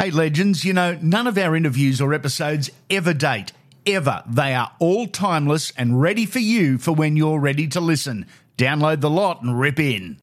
Hey, legends, you know, none of our interviews or episodes ever date. Ever. They are all timeless and ready for you for when you're ready to listen. Download the lot and rip in.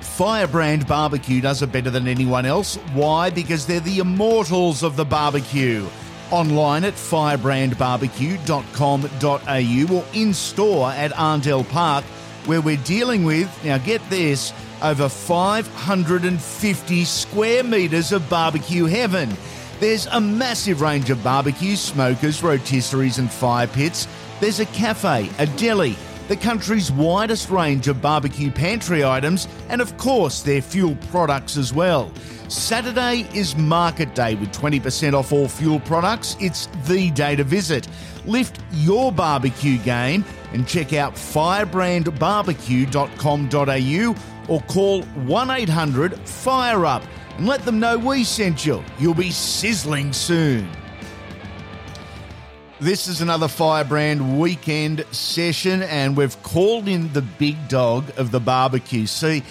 Firebrand Barbecue does it better than anyone else. Why? Because they're the immortals of the barbecue. Online at firebrandbarbecue.com.au or in store at Arndell Park, where we're dealing with, now get this, over 550 square metres of barbecue heaven. There's a massive range of barbecues, smokers, rotisseries, and fire pits. There's a cafe, a deli, the country's widest range of barbecue pantry items, and of course, their fuel products as well. Saturday is market day with 20% off all fuel products. It's the day to visit. Lift your barbecue game and check out firebrandbarbecue.com.au or call 1 800 FIRE UP and let them know we sent you. You'll be sizzling soon. This is another Firebrand weekend session, and we've called in the big dog of the barbecue. See,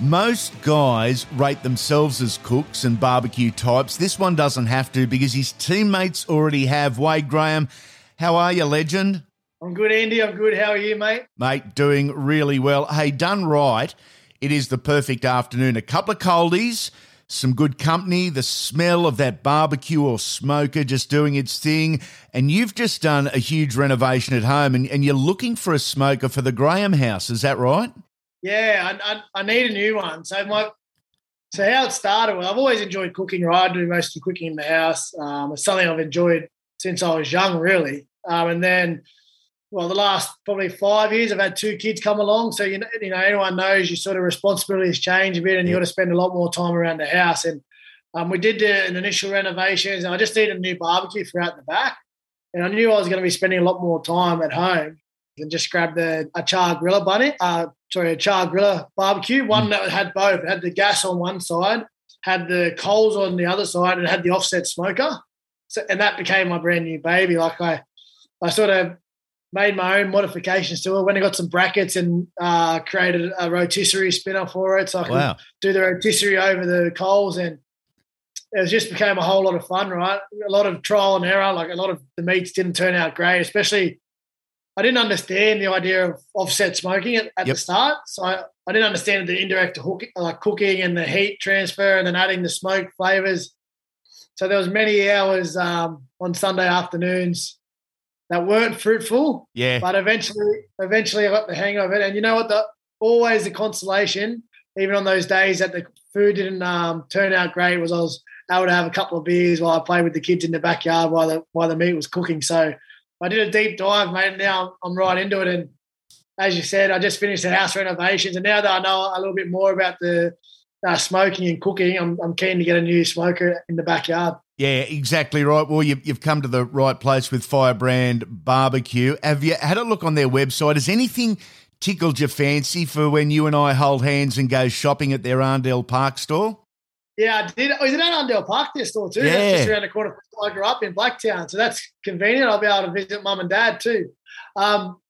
most guys rate themselves as cooks and barbecue types. This one doesn't have to because his teammates already have. Wade Graham, how are you, legend? I'm good, Andy. I'm good. How are you, mate? Mate, doing really well. Hey, done right. It is the perfect afternoon. A couple of coldies, some good company, the smell of that barbecue or smoker just doing its thing. And you've just done a huge renovation at home and, and you're looking for a smoker for the Graham house. Is that right? Yeah, I, I, I need a new one. So my so how it started, well, I've always enjoyed cooking. Right, I do most of the cooking in the house. Um, it's something I've enjoyed since I was young, really. Um, and then well, the last probably five years, I've had two kids come along. So, you know, you know anyone knows your sort of responsibilities change a bit and you got to spend a lot more time around the house. And um, we did the, an initial renovations and I just needed a new barbecue for out the back. And I knew I was going to be spending a lot more time at home and just grabbed the, a char griller bunny, uh, sorry, a char griller barbecue, one mm. that had both. It had the gas on one side, had the coals on the other side, and had the offset smoker. So, and that became my brand new baby. Like I, I sort of made my own modifications to it. When I got some brackets and uh, created a rotisserie spinner for it, so I could wow. do the rotisserie over the coals, and it just became a whole lot of fun. Right, a lot of trial and error. Like a lot of the meats didn't turn out great, especially. I didn't understand the idea of offset smoking at, at yep. the start, so I, I didn't understand the indirect hook, like cooking and the heat transfer, and then adding the smoke flavors. So there was many hours um, on Sunday afternoons that weren't fruitful. Yeah. But eventually, eventually, I got the hang of it. And you know what? The always the consolation, even on those days that the food didn't um, turn out great, was I was able to have a couple of beers while I played with the kids in the backyard while the while the meat was cooking. So I did a deep dive, mate. And now I'm right into it. And as you said, I just finished the house renovations, and now that I know a little bit more about the uh, smoking and cooking, I'm, I'm keen to get a new smoker in the backyard. Yeah, exactly right. Well, you, have come to the right place with Firebrand Barbecue. Have you had a look on their website? Has anything tickled your fancy for when you and I hold hands and go shopping at their Arndell Park store? Yeah, I did. Oh, is it at Arndell Park, their store too? Yeah. That's just around the corner I grew up in Blacktown. So that's convenient. I'll be able to visit mum and dad too. Um,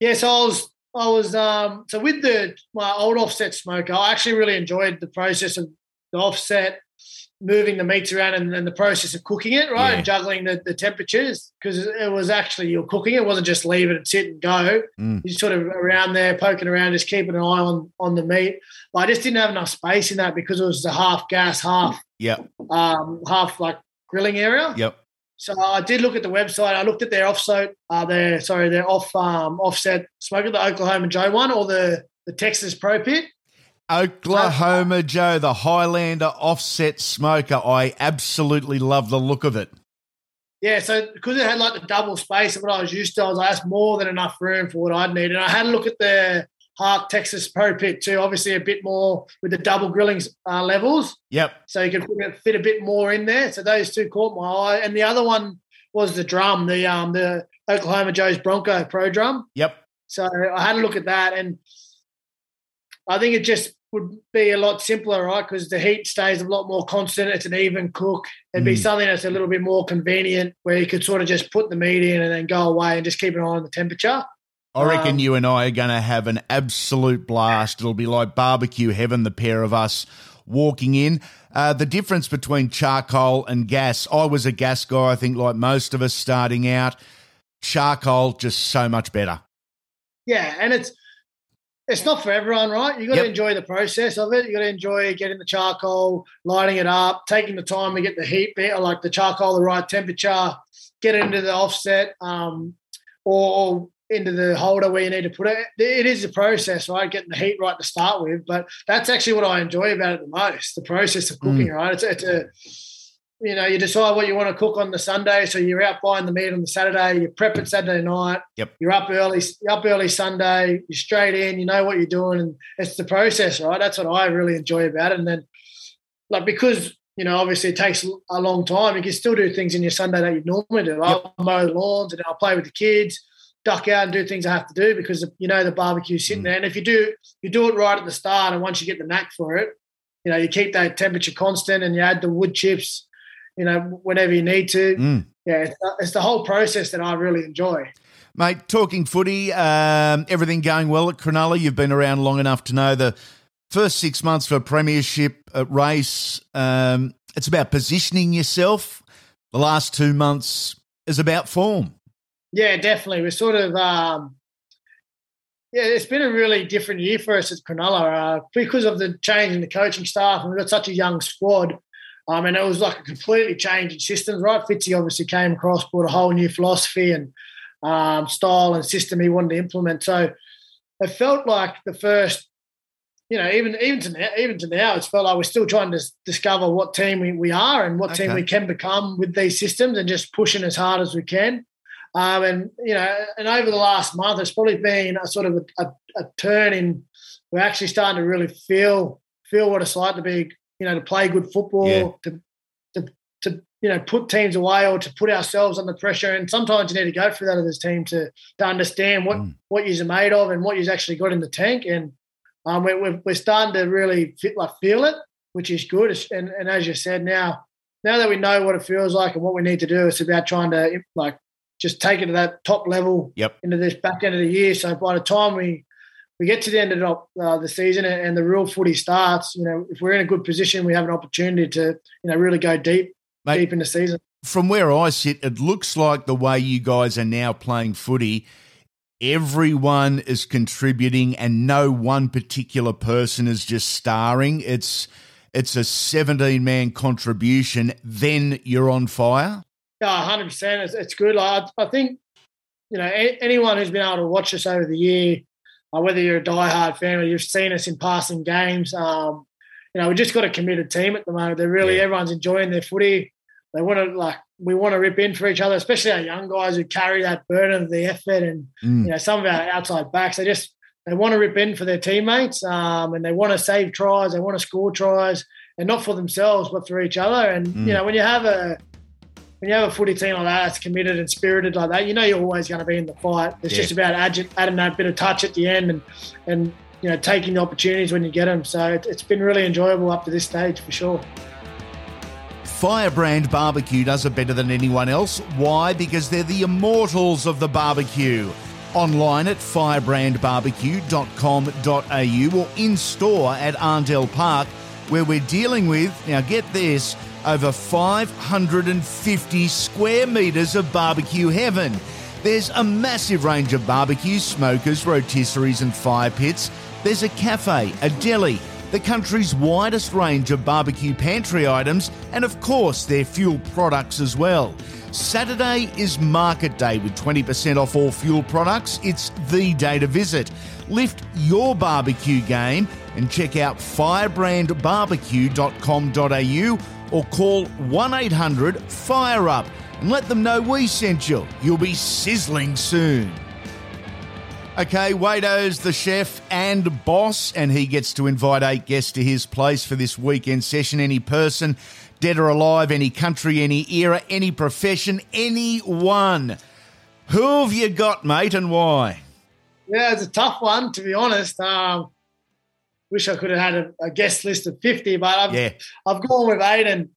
yeah, so I was I was um, so with the my old offset smoker. I actually really enjoyed the process of the offset, moving the meats around, and, and the process of cooking it, right, yeah. and juggling the, the temperatures because it was actually you're cooking. It wasn't just leave it and sit and go. Mm. You're sort of around there poking around, just keeping an eye on on the meat. But I just didn't have enough space in that because it was the half gas, half yeah, um, half like grilling area. Yep. So I did look at the website. I looked at their offset, uh, their sorry, their off um, offset smoker, the Oklahoma Joe one, or the the Texas Pro Pit. Oklahoma Joe, the Highlander offset smoker. I absolutely love the look of it. Yeah, so because it had like the double space of what I was used to, I was like, that's more than enough room for what I'd need. And I had a look at the Hark Texas Pro Pit too. Obviously, a bit more with the double grilling uh, levels. Yep. So you can fit a bit more in there. So those two caught my eye, and the other one was the drum, the um the Oklahoma Joe's Bronco Pro drum. Yep. So I had a look at that, and I think it just would be a lot simpler, right? Because the heat stays a lot more constant. It's an even cook. It'd be mm. something that's a little bit more convenient, where you could sort of just put the meat in and then go away and just keep an eye on the temperature. I reckon um, you and I are going to have an absolute blast. It'll be like barbecue heaven, the pair of us walking in. Uh, the difference between charcoal and gas, I was a gas guy, I think, like most of us starting out. Charcoal, just so much better. Yeah, and it's it's not for everyone, right? You got Yep. to enjoy the process of it. You got to enjoy getting the charcoal, lighting it up, taking the time to get the heat better, like the charcoal the right temperature, get it into the offset, um, or, or into the holder where you need to put it. It is a process, right? Getting the heat right to start with, but that's actually what I enjoy about it the most: the process of cooking. Mm. Right? It's, it's a you know, you decide what you want to cook on the Sunday, so you're out buying the meat on the Saturday. You prep it Saturday night. Yep. You're up early. You're up early Sunday. You're straight in. You know what you're doing, and it's the process, right? That's what I really enjoy about it. And then, like, because you know, obviously it takes a long time. You can still do things in your Sunday that you normally do. I'll mow the lawns and I'll play with the kids, duck out and do things I have to do because you know the barbecue's sitting Mm. there. And if you do, you do it right at the start, and once you get the knack for it, you know, you keep that temperature constant and you add the wood chips, you know, whenever you need to. Mm. Yeah, it's, it's the whole process that I really enjoy. Mate, talking footy, um, everything going well at Cronulla. You've been around long enough to know the first six months for a premiership uh, race. Um, it's about positioning yourself. The last two months is about form. Yeah, definitely. We're sort of, um, yeah, it's been a really different year for us at Cronulla uh, because of the change in the coaching staff, and we've got such a young squad. Um, and it was like a completely change in systems, right? Fitzy obviously came across, brought a whole new philosophy and um, style and system he wanted to implement. So it felt like the first, you know, even even to now, even to now, it's felt like we're still trying to discover what team we, we are and what team we can become with these systems, and just pushing as hard as we can. Um, and you know, and over the last month, it's probably been a sort of a, a, a turn in. We're actually starting to really feel feel what it's like to be, you know, to play good football, Yeah. to to to you know put teams away or to put ourselves under pressure. And sometimes you need to go through that as a team to to understand what Mm. what you're made of and what you've actually got in the tank. And um, we're, we're starting to really fit, like feel it, which is good. And and as you said, now now that we know what it feels like and what we need to do, it's about trying to like just take it to that top level Yep. into this back end of the year. So by the time we we get to the end of the, uh, the season and, and the real footy starts, you know, if we're in a good position, we have an opportunity to you know really go deep Mate, deep in the season. from where I sit, it looks like the way you guys are now playing footy, everyone is contributing and no one particular person is just starring. It's it's a 17 man contribution, then you're on fire. Yeah, hundred percent. It's, it's good. Like, I, I think you know a, anyone who's been able to watch us over the year, uh, whether you're a diehard fan or you've seen us in passing games, um, you know we just got a committed team at the moment. They're really Yeah. everyone's enjoying their footy. They want to like we want to rip in for each other, especially our young guys who carry that burden of the effort and Mm. you know some of our outside backs. They just they want to rip in for their teammates um, and they want to save tries. They want to score tries and not for themselves but for each other. And Mm. you know when you have a when you have a footy team like that, that's committed and spirited like that, you know you're always going to be in the fight. It's Yeah. just about adding, adding that bit of touch at the end and and you know taking the opportunities when you get them. So it, it's been really enjoyable up to this stage for sure. Firebrand Barbecue does it better than anyone else. Why? Because they're the immortals of the barbecue. Online at firebrandbarbecue.com.au or in store at Arndell Park, where we're dealing with, now get this, over 550 square metres of barbecue heaven. There's a massive range of barbecues, smokers, rotisseries, and fire pits. There's a cafe, a deli, the country's widest range of barbecue pantry items, and of course, their fuel products as well. Saturday is market day with 20% off all fuel products. It's the day to visit. Lift your barbecue game and check out firebrandbarbecue.com.au or call 1 800 FIRE UP and let them know we sent you. You'll be sizzling soon. Okay, Wado's the chef and boss, and he gets to invite eight guests to his place for this weekend session. Any person, dead or alive, any country, any era, any profession, anyone. Who have you got, mate, and why? Yeah, it's a tough one to be honest. Um, wish I could have had a, a guest list of fifty, but I've Yeah, I've gone with eight, and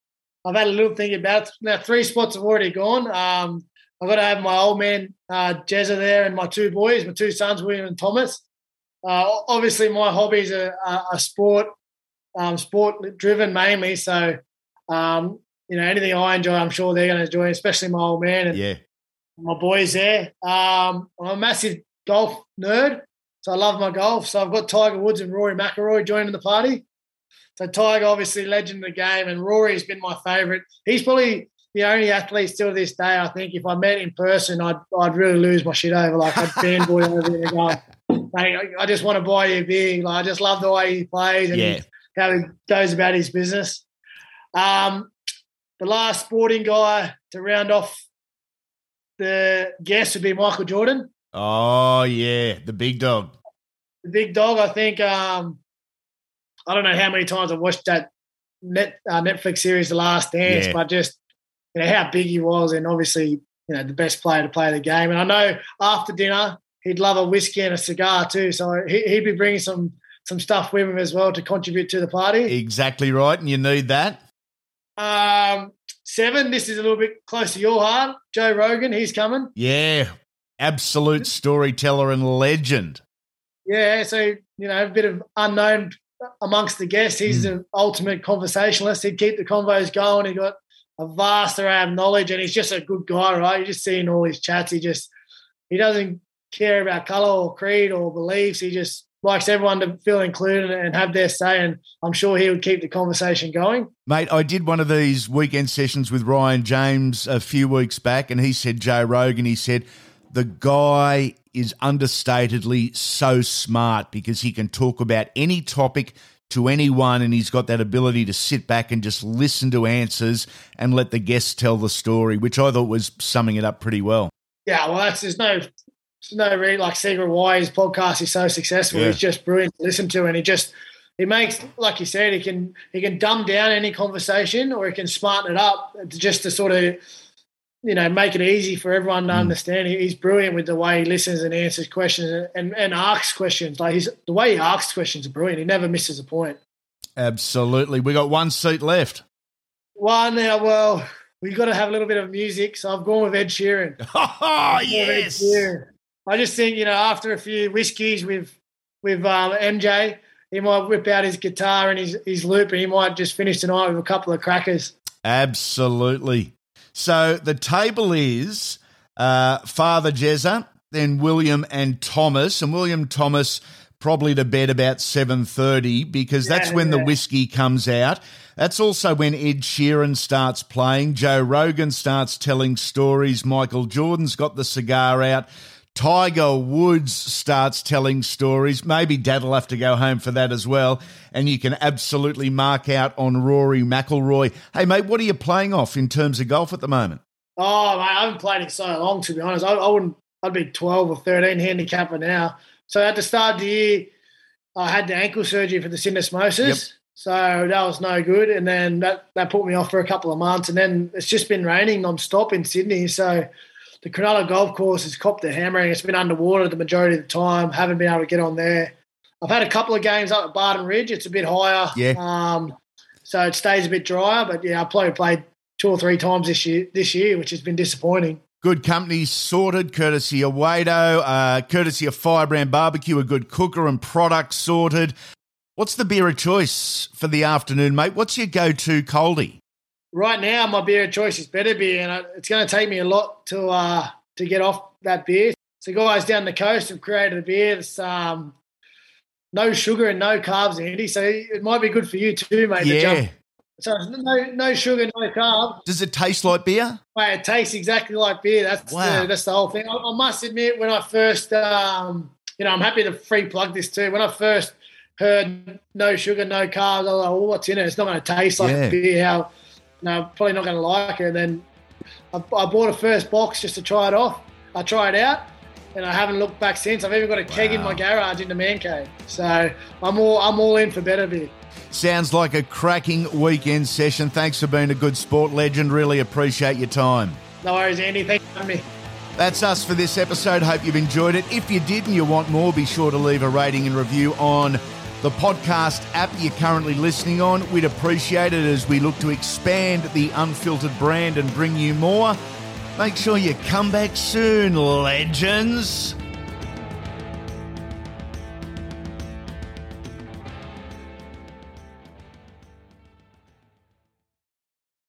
I've had a little think about it. Now three spots have already gone. Um, I've got to have my old man uh, Jezza there, and my two boys, my two sons, William and Thomas. Uh, obviously, my hobbies are, are, are sport, um, sport driven mainly. So, um, you know, anything I enjoy, I'm sure they're going to enjoy, especially my old man and Yeah. my boys there. Um, I'm a massive golf nerd, so I love my golf. So I've got Tiger Woods and Rory McIlroy joining the party. So Tiger, obviously, legend of the game, and Rory's been my favourite. He's probably the only athlete still to this day. I think if I met in person, I'd I'd really lose my shit over. Like I'd fanboy over and go, "Mate, I- I just want to buy you a beer. Like I just love the way he plays and Yeah. how he goes about his business. Um, the last sporting guy to round off the guest would be Michael Jordan, Oh, yeah. The big dog. the big dog. I think um, I don't know how many times I've watched that net uh, Netflix series, The Last Dance, Yeah. but just you know how big he was, and obviously you know the best player to play the game. And I know after dinner he'd love a whiskey and a cigar too, so he, he'd be bringing some some stuff with him as well to contribute to the party. Exactly right. And you need that. Um, seven. This is a little bit close to your heart. Joe Rogan, he's coming. Yeah. Absolute storyteller and legend. Yeah, so you know, a bit of unknown amongst the guests. He's hmm. the ultimate conversationalist. He'd keep the convos going. He got a vast array of knowledge, and he's just a good guy, right? You just seeing all his chats. He just he doesn't care about color or creed or beliefs. He just likes everyone to feel included and have their say. And I'm sure he would keep the conversation going. Mate, I did one of these weekend sessions with Ryan James a few weeks back, and he said, Joe Rogan, he said, the guy is understatedly so smart because he can talk about any topic to anyone, and he's got that ability to sit back and just listen to answers and let the guests tell the story, which I thought was summing it up pretty well. Yeah, well, that's there's no there's no really like secret why his podcast is so successful. Yeah. He's just brilliant to listen to, and he just he makes like you said, he can he can dumb down any conversation or he can smarten it up just to sort of you know make it easy for everyone to understand. He's brilliant with the way he listens and answers questions and, and asks questions. Like he's the way he asks questions are brilliant. He never misses a point. Absolutely. We got one seat left. One now, well, we've got to have a little bit of music, so I've gone with Ed Sheeran. Oh, yes. I just think you know after a few whiskeys with with um, MJ, he might whip out his guitar and his his loop, and he might just finish tonight with a couple of crackers. Absolutely. So the table is uh, Father Jezza, then William and Thomas, and William Thomas probably to bed about seven thirty because that's Yeah, when the whiskey comes out. That's also when Ed Sheeran starts playing. Joe Rogan starts telling stories. Michael Jordan's got the cigar out. Tiger Woods starts telling stories. Maybe Dad'll have to go home for that as well. And you can absolutely mark out on Rory McIlroy. Hey, mate, what are you playing off in terms of golf at the moment? Oh, mate, I haven't played it so long to be honest. I, I wouldn't. I'd be twelve or thirteen handicapper now. So at the start of the year, I had the ankle surgery for the syndesmosis. Yep. So that was no good, and then that, that put me off for a couple of months, and then it's just been raining non-stop in Sydney. So the Cronulla Golf Course has copped a hammering. It's been underwater the majority of the time. Haven't been able to get on there. I've had a couple of games up at Barton Ridge. It's a bit higher. Yeah. Um, so it stays a bit drier. But yeah, I probably played two or three times this year, this year, which has been disappointing. Good company sorted, courtesy of Wado, uh, courtesy of Firebrand Barbecue, a good cooker and product sorted. What's the beer of choice for the afternoon, mate? What's your go-to coldie? Right now, my beer of choice is better beer, and it's going to take me a lot to uh, to get off that beer. So guys down the coast have created a beer that's um, no sugar and no carbs, Andy. So it might be good for you too, mate. Yeah. So no no sugar, no carbs. Does it taste like beer? Mate, it tastes exactly like beer. That's Wow. the, that's the whole thing. I, I must admit, when I first, um, you know, I'm happy to free plug this too. When I first heard no sugar, no carbs, I was like, well, what's in it? It's not going to taste like Yeah. beer. How? No, probably not going to like it. And then I, I bought a first box just to try it off. I tried it out, and I haven't looked back since. I've even got a keg in my garage in the man cave. So I'm all I'm all in for better beer. Sounds like a cracking weekend session. Thanks for being a good sport legend. Really appreciate your time. No worries, Andy. Thanks for having me. That's us for this episode. Hope you've enjoyed it. If you did and you want more, be sure to leave a rating and review on the podcast app you're currently listening on. We'd appreciate it as we look to expand the unfiltered brand and bring you more. Make sure you come back soon, legends.